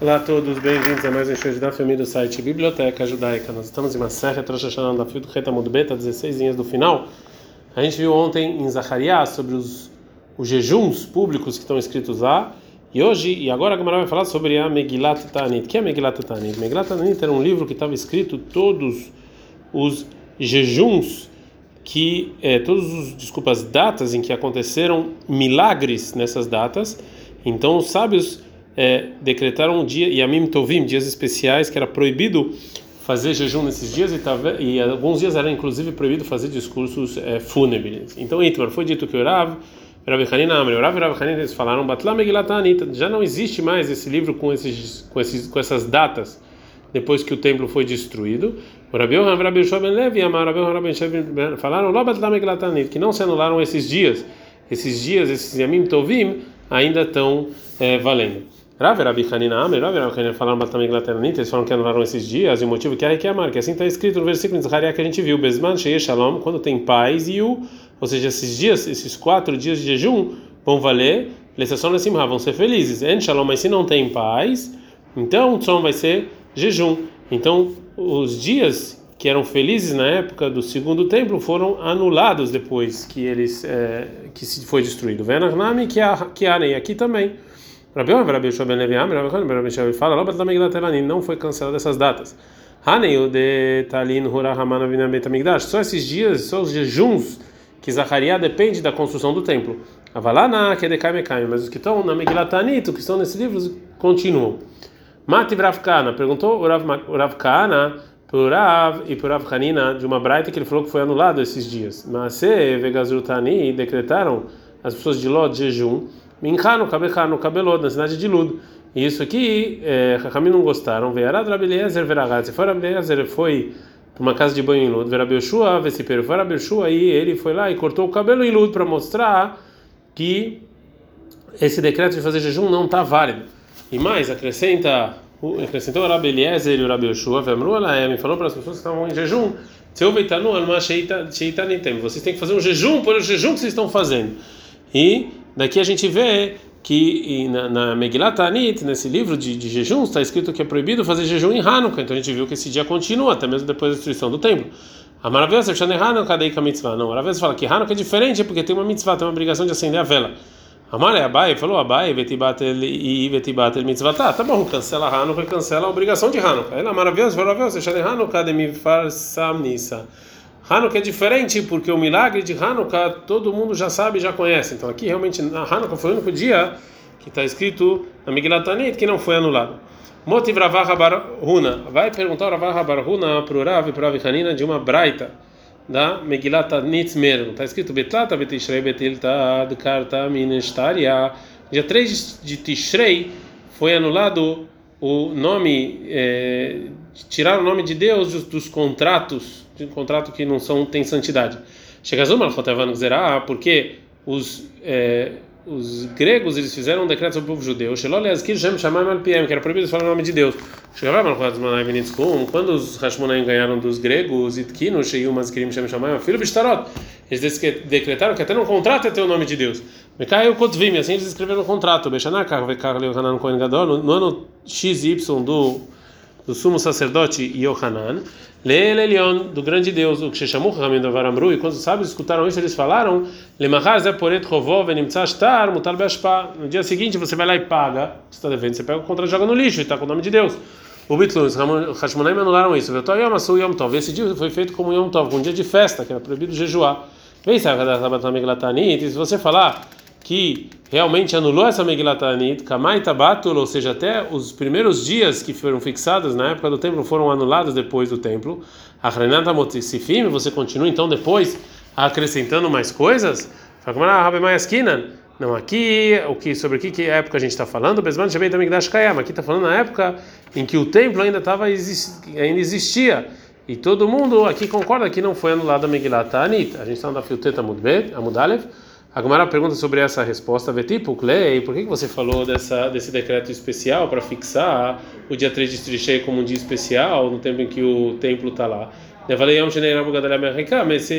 Olá a todos, bem-vindos a mais um show de da família do site Biblioteca Judaica. Nós estamos em uma serra Rosh da Fio do Reta Mudbeta, 16 linhas do final. A gente viu ontem em Zacarias sobre os, os jejuns públicos que estão escritos lá. E hoje, e agora a Gamara vai falar sobre a Megilat Tanit. O que é Megilat Tanit? Megilat Tanit era um livro que estava escrito todos os jejuns que eh, todos os desculpas datas em que aconteceram milagres nessas datas. Então os sábios é, decretaram um dia, Yamim Tovim, dias especiais, que era proibido fazer jejum nesses dias e, tava, e alguns dias era inclusive proibido fazer discursos é, fúnebres. Então, Itmar, foi dito que o Rav, Rav Hanin Amri, e Rav Hanin, eles falaram, Batla já não existe mais esse livro com, esses, com, esses, com essas datas depois que o templo foi destruído. Rabi Yohan, Rabi Yeshua Ben Levi e Rabi Yohan, Rabi Yeshua falaram, Batla Megilatanita, que não se anularam esses dias, esses dias, esses Yamim Tovim, ainda estão é, valendo. Rav Rabi Hanina Amer, Rav Rabi Hanina falaram também Inglaterranita, eles falaram que anularam esses dias, e o motivo que é que é que assim está escrito no versículo de Zahariah que a gente viu, Besman Sheye Shalom, quando tem paz e o, ou seja, esses dias, esses quatro dias de jejum vão valer, Lessação Simha, vão ser felizes, En Shalom, mas se não tem paz, então o Tzom vai ser jejum. Então, os dias que eram felizes na época do segundo templo foram anulados depois que eles é, que se foi destruído. Venarnami que que aqui também. Rabi Rabi Yeshua ben Levi Amr, Rabi Yeshua fala, Lobat Lamegdat Elanim, não foi cancelado essas datas. Hanei de Talin Hura Hamana Vinabet Amigdash, só esses dias, só os jejuns que Zacharia depende da construção do templo. Avalana Kedekai Mekai, mas os que estão na Megilat Anit, que estão nesses livros, continuam. Mati Rav Kana, perguntou o Rav, o Rav Kana por Rav e por Rav Hanina de uma braita que ele falou que foi anulado esses dias. Mas se Vegazurtani decretaram as pessoas de Ló de jejum, Minchano, Kabechano, Kabelod, na cidade de Ludo. E isso aqui, é, não gostaram. Vearad Rabeliezer Veragat. Se for Rabeliezer, foi para uma casa de banho em Ludo. Verabelshua, Vesiperu. Foi Rabelshua, aí ele foi lá e cortou o cabelo em Ludo para mostrar que esse decreto de fazer jejum não está válido. E mais, acrescenta, acrescentou o Rabeliezer e o Rabelshua, Vemru Alaem, falou para as pessoas que estavam em jejum. Vocês têm que fazer um jejum por o jejum que vocês estão fazendo. E Daqui a gente vê que na, na Megilat Anit, nesse livro de, de jejuns, está escrito que é proibido fazer jejum em Hanukkah. Então a gente viu que esse dia continua, até mesmo depois da destruição do templo. A maravilha é que Hanukkah daí com a mitzvah. Não, a vez fala que Hanukkah é diferente porque tem uma mitzvah, tem uma obrigação de acender a vela. Amalé Abai falou Abai, vetibatel e vetibatel mitzvah. Tá, bom, cancela Hanukkah cancela a obrigação de Hanukkah. Ela maravilhosa, falou, Hanukkah de mi farsam nisa. Hanukkah é diferente porque o milagre de Hanukkah todo mundo já sabe, já conhece. Então aqui realmente Hanukkah foi o único dia que está escrito na Migilat Tanit que não foi anulado. Motiv Ravah Barhuna. Vai perguntar o Ravah Barhuna para o Rav e para a Hanina de uma braita da Megilat Tanit mesmo. Está escrito Betlata Betishrei Betilta Karta Minestaria. Dia 3 de Tishrei foi anulado o nome, é, tirar o nome de Deus dos, dos contratos de um contrato que não são tem santidade. Zuma ah, porque os é, os gregos eles fizeram um decreto sobre o povo judeu, que era proibido falar o nome de Deus. Quando os Hashmonaim ganharam dos gregos, eles decretaram que até no contrato é ter o nome de Deus. Assim eles escreveram no contrato. No ano XY do do sumo sacerdote Yohanan, Leelelion, do grande Deus, o que se chamou Ramim Varamru, e quando os sábios escutaram isso, eles falaram. No dia seguinte você vai lá e paga, você está devendo, você pega o contrato e joga no lixo, e está com o nome de Deus. O Bitlun, os Hashmonaim anularam isso. Esse dia foi feito como Yom Tov, um dia de festa, que era proibido jejuar. Vem, se você falar que realmente anulou essa Megilat Anit, Kamai Tabatul, ou seja, até os primeiros dias que foram fixados na época do templo foram anulados depois do templo. A Renata Motisifim, você continua então depois acrescentando mais coisas? Não, aqui, o que, sobre que, que época a gente está falando? Besman Shabbat Amigdash Kayam. Aqui está falando na época em que o templo ainda, tava, ainda existia. E todo mundo aqui concorda que não foi anulada a Megilat Anit. A gente está na Filteta Amudalev. A Gemara pergunta sobre essa resposta, tipo, Clay, por que você falou dessa, desse decreto especial para fixar o dia 3 de Trishei como um dia especial, no tempo em que o templo está lá? Mas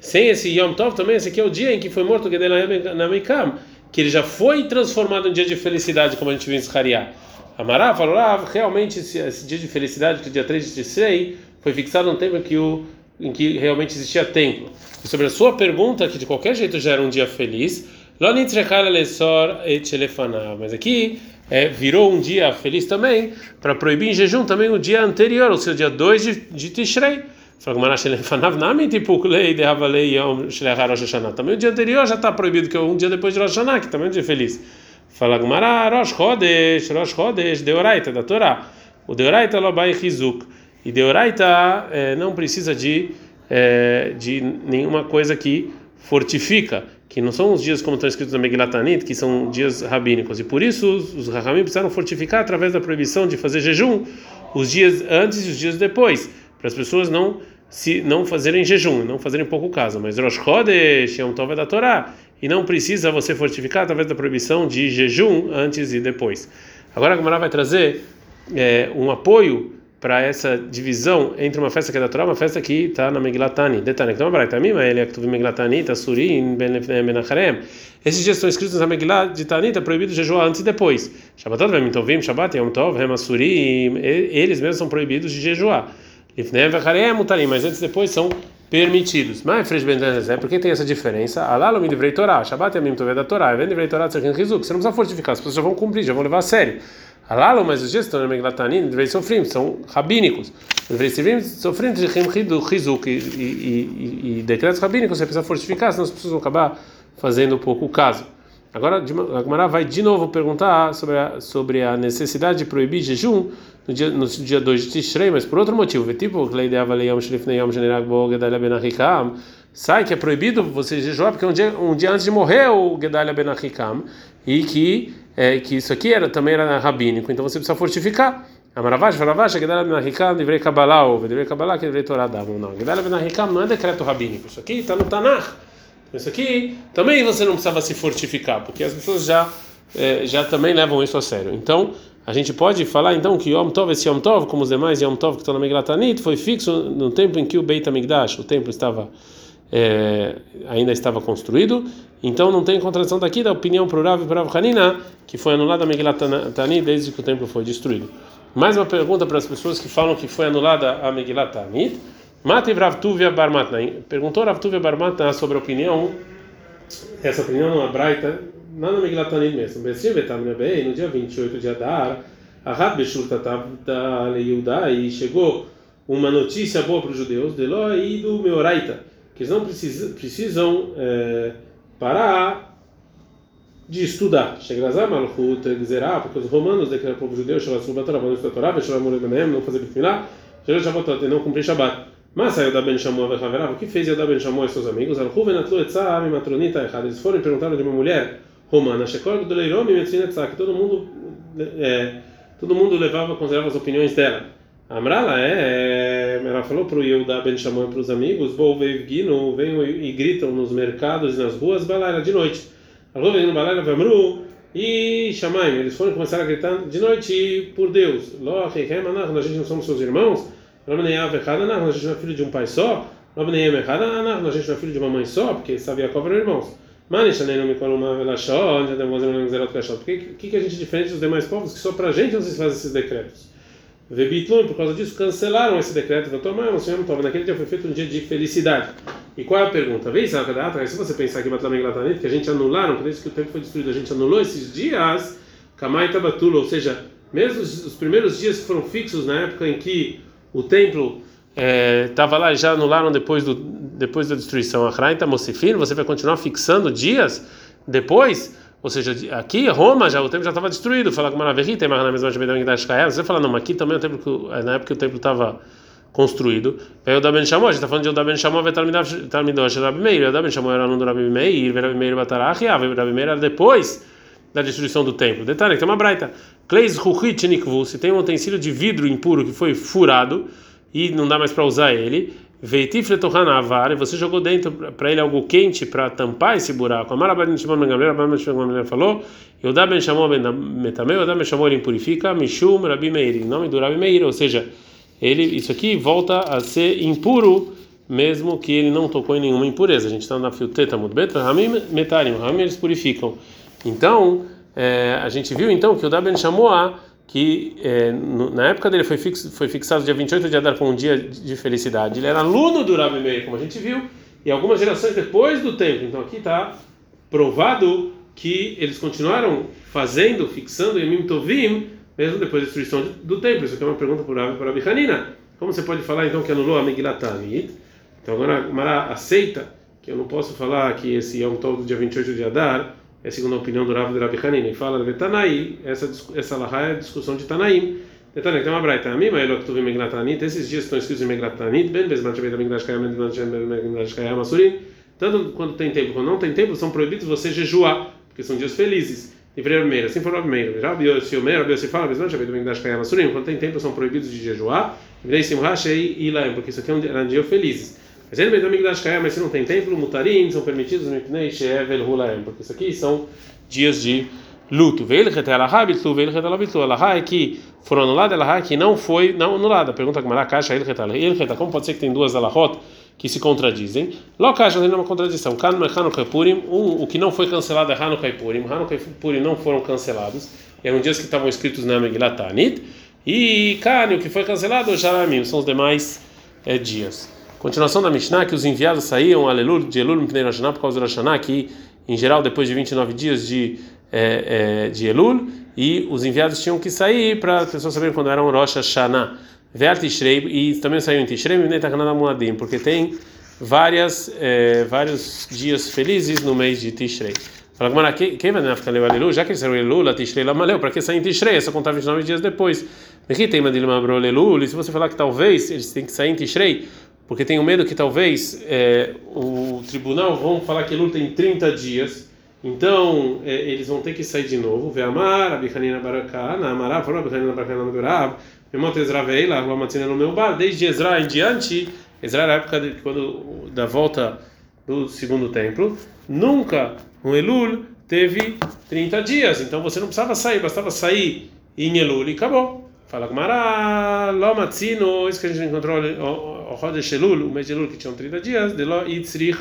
sem esse Yom Tov também, esse aqui é o dia em que foi morto Gedelayam que ele já foi transformado em dia de felicidade, como a gente viu em Zechariah. Amará falou, ah, realmente esse, esse, dia de felicidade, que é dia 3 de Tisrei, foi fixado um tempo em que, o, em que realmente existia templo. E sobre a sua pergunta, que de qualquer jeito já era um dia feliz, mas aqui é, virou um dia feliz também, para proibir em jejum também o dia anterior, ou seja, o dia 2 de, de Tishrei. Também o dia anterior já está proibido, que é um dia depois de Rosh Hashanah, que também é um dia feliz. Fala Gumara, Rosh Chodesh, Rosh Chodesh, Deoraita, da Torá. O Deoraita Lobai Chizuk. E Deoraita é, não precisa de, é, de nenhuma coisa que fortifica, que não são os dias como estão escritos na Megilatanit, que são dias rabínicos. E por isso os, os Rahamim precisaram fortificar através da proibição de fazer jejum os dias antes e os dias depois, para as pessoas não se não fazerem jejum, não fazerem pouco caso, mas Rosh Chodesh, Yom Tov é da Torá, e não precisa você fortificar através da proibição de jejum antes e depois. Agora a Gemara vai trazer é, um apoio para essa divisão entre uma festa que é da Torá e uma festa que está na Megilatani. Detalhe, então, Tamim, ele é que Megilatani, Tassurim, Benacharem. Esses dias estão escritos na Megilat de Tani, está proibido jejuar antes e depois. Shabbatot, Vem Tovim, Shabbat, Yom Tov, Remassurim, eles mesmos são proibidos de jejuar. Lifnei Vecharem, Mutarim, mas antes e depois são permitidos. Mas Fresh Ben é por que tem essa diferença? Alalo me livrei Torá, Shabbat Yamim Tovei da Torá, Vem livrei Torá Tzerkin Rizuk. Você não precisa fortificar, as pessoas já vão cumprir, já vão levar a sério. Alalo, mas os dias estão na Meglatanin, livrei sofrim, são rabínicos. Livrei sofrim, sofrim de Rizuk e decretos rabínicos, você precisa fortificar, senão as pessoas vão acabar fazendo pouco caso. Agora a Gemara vai de novo perguntar sobre a, sobre a necessidade de proibir jejum no dia no dia 2 de Tishrei, mas por outro motivo, tipo, sai que é proibido você jejuar porque um dia, um dia antes de morrer o Gedalia Ben Achikam e que é, que isso aqui era também era rabínico, então você precisa fortificar. Amaravash, Varavash, Gedalia Ben Achikam, deveria Kabbalah, ou deveria Kabbalah, que deveria Torá Não, Gedalia Ben Achikam não é decreto rabínico, isso aqui está no Tanakh. Isso aqui também você não precisava se fortificar, porque as pessoas já é, já também levam isso a sério. Então, a gente pode falar então que Yom Tov, esse Yom Tov, como os demais Yom Tov que estão na Meglatanit, foi fixo no tempo em que o Beit HaMikdash, o templo estava é, ainda estava construído. Então não tem contradição daqui da opinião para Rav e Hanina, que foi anulada a Meglatanit desde que o templo foi destruído. Mais uma pergunta para as pessoas que falam que foi anulada a Meglatanit. Mate Ravtuvia Barmatna. Perguntou Ravtuvia Barmatna sobre a opinião, essa opinião não é braita, não na Meglatanit mesmo. No dia 28 de Adar, a Rad Beshur da Yudá, e chegou uma notícia boa para os judeus, de Ló e do Meoraita, que eles não precisam, precisam é, parar de estudar. Shegrazar Malchut Gzerá, porque os romanos declararam o povo judeu, Shabbat Subat Torah, não estudar Torah, Beshavam Morebenem, não fazer Bitmilah, Shabbat Shabbat, não cumprir Shabbat. Mas saiu da Ben Shamuel e o que fez Yodá Ben Shamuel e seus amigos? Eles foram e perguntaram de uma mulher romana, Shekor Doleirom e que todo mundo, é, todo mundo levava, considerava as opiniões dela. Amrala é, ela falou para o Yehudá Ben Shamuel para os amigos, Bol Veivgino, venham e gritam nos mercados e nas ruas, Balaira de noite. Alô, vem no Balaira Vamru e Shamaim, eles foram começar a gritar de noite por Deus. Lo, a gente não somos seus irmãos. Rabneyav Echadana, a gente não é filho de um pai só. Rabneyam Echadana, a gente não é filho de uma mãe só, porque sabia qual eram irmãos. Manishanei não me columa velachó, já temos um zero Por que que a gente é diferente dos demais povos que só para a gente não se faz esses decretos? Vebitlum, por causa disso, cancelaram esse decreto. Mas o Senhor estava. Naquele dia foi feito um dia de felicidade. E qual é a pergunta? Vê isso, se você pensar que Batlameng Latanit, que a gente anularam, por isso que o tempo foi destruído, a gente anulou esses dias, Kamai Tabatula, ou seja, mesmo os primeiros dias que foram fixos na época em que o templo estava é, lá e já anularam depois, do, depois da destruição. A Mosifin, você vai continuar fixando dias depois? Ou seja, aqui Roma já o templo já estava destruído. Fala com Maravilha, tem mais na mesma Você fala não, mas aqui também o templo que, na época o templo estava construído. Veio o Daben Shamó, a gente está falando de Daben Shamó, vai Talmidosh Rabi Meir. O Daben Shamó era aluno do Rabi Meir, Rabi Meir Batarach, e Rabi Meir era depois da destruição do templo. Detalhe, tem uma braita. Kleis Ruchit Nikvu, se tem um utensílio de vidro impuro que foi furado e não dá mais para usar ele, e você jogou dentro para ele algo quente para tampar esse buraco. Amar Abadim Shimon Ben Gamliel, Abadim Shimon falou, Yodá Ben Shamon Ben Metameu, Yodá Ben Shamon ele impurifica, Mishum Rabi Meir, em nome do Rabi Meir, ou seja, ele, isso aqui volta a ser impuro, mesmo que ele não tocou em nenhuma impureza. A gente está na Fiuteta Mudbeta, Ramim Metarim, Ramim eles purificam. Então, é, a gente viu então que o Daben Shamoa que é, no, na época dele foi, fix, foi fixado dia 28 de Adar como um dia de felicidade. Ele era aluno do Rabi Meir, como a gente viu, e algumas gerações depois do tempo. Então aqui está provado que eles continuaram fazendo, fixando Yemim Tovim, mesmo depois da destruição do templo. Isso aqui é uma pergunta para a Rabi Hanina. Como você pode falar então que anulou a Megilatanit? Então agora Mara aceita que eu não posso falar que esse Yom Tov do dia 28 de Adar é segundo a opinião do Rav de Rabi Hanina. E fala de Tanaí, essa, essa lahá é a discussão de Tanaim. Tanaim, tem uma braita. A mim, mas eu estou Megilatanit, esses dias estão escritos em Megilatanit, Ben Bezmat Shabbat Migdash Kayam, Ben Bezmat Kayam Asurim. Tanto quando tem tempo quando não tem tempo, são proibidos você jejuar, porque são dias felizes. Em primeiro, assim o primeiro. Rabi Yossi Omer, Rabi Yossi fala, Bezmat Shabbat Migdash Kayam Asurim. Quando tem tempo, são proibidos de jejuar. Simha Shei Ilaim, porque isso aqui era um dia felizes. Mas ele mesmo Migdash Kayam, mas se não tem templo, mutarim, são permitidos, Mipnei Shevel Hulaim, porque isso aqui são dias de luto. Veio ele Alahá, Bitlu, veio ele Alahá, é que foram anulados, Alahá é que não foi não anulada. Pergunta como a caixa, ele Ele como pode ser que tem duas Alahot que se contradizem? Lo caixa tem uma contradição. Kan Hanukkah Purim, um, o que não foi cancelado é Hanukkah e Purim. Hanukkah e Purim não foram cancelados. Eram dias que estavam escritos na Megillat Tanit. E Kan, o que foi cancelado, Jaramim, são os demais é, dias. Continuação da Mishnah, que os enviados saíam, Alelul, de Elul, por causa do Rashaná, que em geral depois de 29 dias de, é, é, de Elul, e os enviados tinham que sair para as pessoas saberem quando eram Rosh Hashanah. Ver Tishrei, e também saiu em Tishrei, Muadim, porque tem várias, é, vários dias felizes no mês de Tishrei. Fala Gumara, quem vai ficar levar Elul? Já que eles eram Elul, Tishrei, Lamaleu, para que sair em Tishrei? É só contar 29 dias depois. Aqui tem Madilim Abrol Elul, e se você falar que talvez eles têm que sair em Tishrei, porque tenho medo que talvez é, o tribunal vão falar que Elul tem 30 dias, então é, eles vão ter que sair de novo. Ve amar, abichanina barakana, amarav, falou abichanina barakana no berav, memot Ezra veila, lamatzina no meu bar, desde Ezra em diante, Ezra era a época de, quando, da volta do segundo templo, nunca um Elul teve 30 dias, então você não precisava sair, bastava sair em Elul e acabou. Fala Gumara, Lomatzino, isso que a gente encontrou, Rodesh Elul, o mês de Elul que tinha 30 dias, de Lo Itzrich,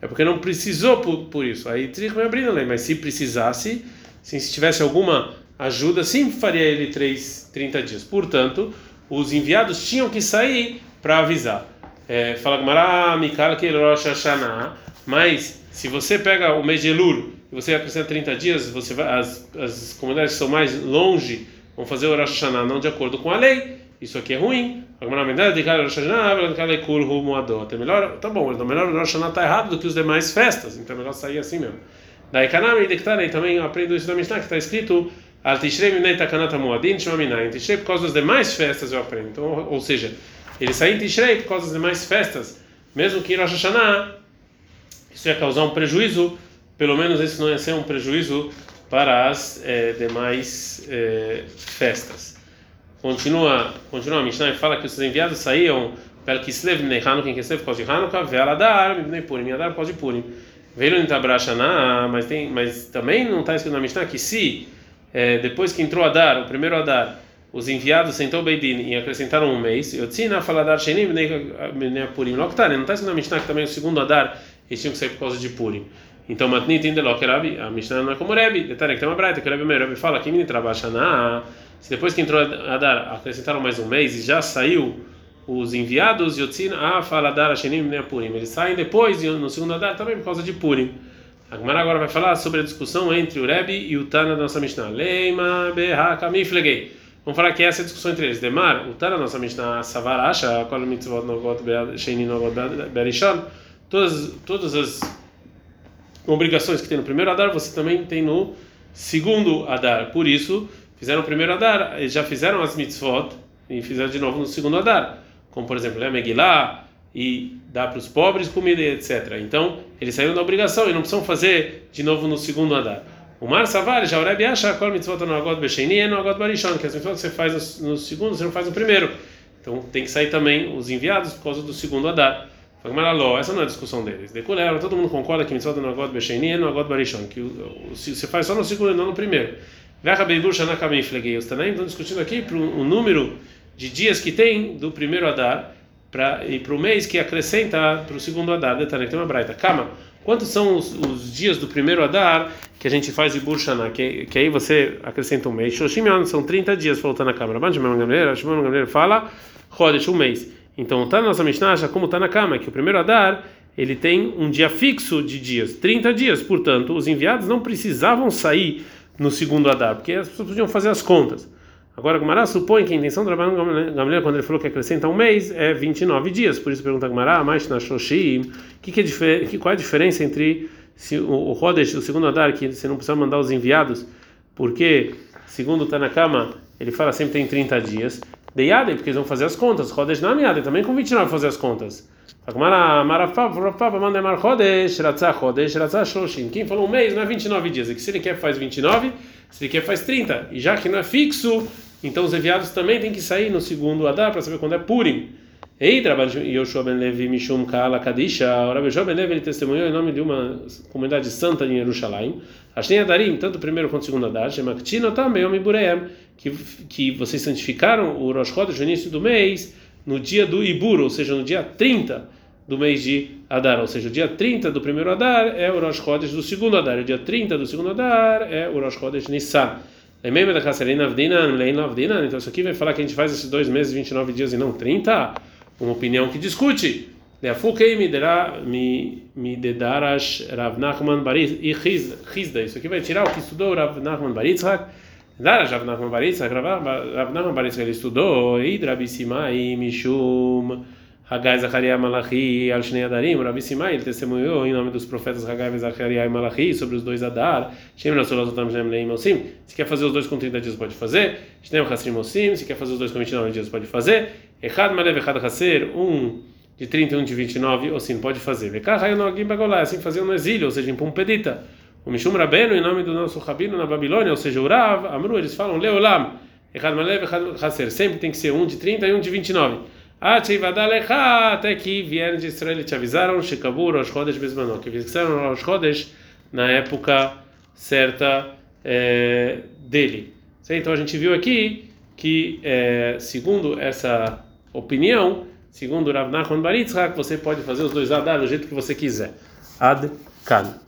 é porque não precisou por, por isso. Aí Itzrich me abrindo lei, mas se precisasse, se tivesse alguma ajuda, sim faria ele 3, 30 dias. Portanto, os enviados tinham que sair para avisar. É, fala Gumara, Mikala que Rosh Hashanah, mas se você pega o mês de Elul e você acrescenta 30 dias, você vai, as, as comunidades que são mais longe vão fazer o Rosh não de acordo com a lei, isso aqui é ruim. É melhor, tá bom, então melhor o Rosh Hashanah está errado do que os demais festas, então é melhor sair assim mesmo. Daí Kanami e também aprendo isso da Mishnah que está escrito Al Tishrei Minei Takanata Moadin Shmaminai. Tishrei por causa das demais festas eu aprendo. Então, ou seja, ele sai em Tishrei por causa das demais festas, mesmo que em Rosh Hashanah isso ia causar um prejuízo, pelo menos esse não ia ser um prejuízo para as é, demais é, festas. Continua, continua a Mishnah e fala que os enviados saíam para Kislev Bnei Hanukkah, em Kislev por causa de Hanukkah, Ve'aladar, Bnei Purim, Adar por causa de Purim. Veio no Tabrashana, mas tem, mas também não está escrito na Mishnah que se é, depois que entrou Adar, o primeiro Adar, os enviados sentou Beidin e acrescentaram um mês, Yotzina faladar Shenim Bnei Purim, não está escrito na Mishnah que também o segundo Adar eles tinham que sair por causa de Purim. Então, Matnit Indelok Rabi, a Mishnah não é como Rebbe, detalhe que tem uma braita, que o Rebbe, Rebbe fala que Mini trabalha na se depois que entrou a dar, acrescentaram mais um mês e já saiu os enviados, Yotzin, a Faladar, Ashenim, né, Purim, eles saem depois no segundo Adar também por causa de Purim. A Gemara agora vai falar sobre a discussão entre o Rebbe e o Tana da nossa Mishnah. Leima, Behaka, Miflegei. Vamos falar que essa é a discussão entre eles. Demar, o Tana da nossa Mishnah, Savarasha, Kol Mitzvot Nogot, Sheini Nogot, Berishon, todas, todas as obrigações que tem no primeiro Adar, você também tem no segundo Adar. Por isso, fizeram o primeiro Adar, eles já fizeram as mitzvot e fizeram de novo no segundo Adar. Como, por exemplo, né, Megillah e dar para os pobres comida e etc. Então, eles saíram da obrigação e não precisam fazer de novo no segundo Adar. O Mar Savar, já Rebbe acha que mitzvot no Agod Besheni e no Agod Barishon, que as mitzvot você faz no, no segundo, você não faz no primeiro. Então, tem que sair também os enviados por causa do segundo Adar. Essa não é a discussão deles. Decolera, todo mundo concorda que mitzvah do Nagod Besheni é Nagod Barishon, que você faz só no segundo e não no primeiro. Os Tanaim estão discutindo aqui para o número de dias que tem do primeiro Adar pra, e para o mês que acrescenta para o segundo Adar. Detalhe, tem uma braita. Kama, Quantos são os, os, dias do primeiro Adar que a gente faz de Burshana? Que, que aí você acrescenta um mês. Shoshim são 30 dias, falou na câmera. Shimon Gamliel fala, Chodesh, um mês. Então, tá na nossa Mishnah, como tá na cama, que o primeiro Adar ele tem um dia fixo de dias, 30 dias. Portanto, os enviados não precisavam sair no segundo Adar, porque as pessoas podiam fazer as contas. Agora, Gumará supõe que a intenção do Rabban Gamliel, quando ele falou que acrescenta um mês, é 29 dias. Por isso pergunta Gumará, mas na Shoshim, que que é que, qual é a diferença entre se, o, o Rodesh, o segundo Adar, que você não precisa mandar os enviados, porque, segundo Tanakama, ele fala sempre tem 30 dias. Deiade, porque eles vão fazer as contas. Rodesh na Miade, também com 29 fazer as contas. Quem falou um mês não é 29 dias. É que se ele quer faz 29, se ele quer faz 30. E já que não é fixo, então os enviados também têm que sair no segundo Adar para saber quando é Purim. Ei, Yoshua ben Levi Mishum Kala Kadisha, Yoshua ben Levi ele testemunhou em nome de uma comunidade santa em Jerusalém. Ashtem Adarim, tanto o primeiro quanto o segundo Adar, Shemaktino também, que que vocês santificaram o Rosh Chodesh no início do mês, no dia do Ibur, ou seja, no dia 30 do mês de Adar, ou seja, o dia 30 do primeiro Adar é o Rosh Chodesh do segundo Adar, o dia 30 do segundo Adar é o Rosh Chodesh Nissan. Então isso aqui vai falar que a gente faz esses dois meses, 29 dias e não 30? Uma opinião que discute. Isso aqui vai tirar o que estudou Rav Nachman Baritzhak. Darash Rav Nachman Baritzhak. Rav Nachman Baritzhak ele estudou. Idrabi Simai Mishum. Hagai Zacharia Malachi al Shnei Adarim, Rabi Simai, ele testemunhou em nome dos profetas Hagai Zacharia e Malachi sobre os dois Adar. Shem Nasolotam Shem Leim Osim. Se quer fazer os dois com 30 dias, pode fazer. Shnem Hasrim Osim. Se quer fazer os dois com 29 dias, pode fazer. Echad Malev Echad Haser, um de 30 e um de 29, Osim, pode fazer. Vekah Hayon Nogim Bagolá, assim fazer no exílio, ou seja, em Pumpedita. O Mishum Rabeno, em nome do nosso Rabino na Babilônia, ou seja, o Rav, Amru, eles falam Leolam. Echad Malev Echad Haser, sempre tem que ser um de 30 e um de 29 até que vieram de Israel e te avisaram, Shekabur, Rosh Chodesh Bezmanó, que fixaram Rosh Chodesh na época certa é, dele. Então a gente viu aqui que, é, segundo essa opinião, segundo Rav Nachman Baritzhak, você pode fazer os dois Adar do jeito que você quiser. Ad Kan.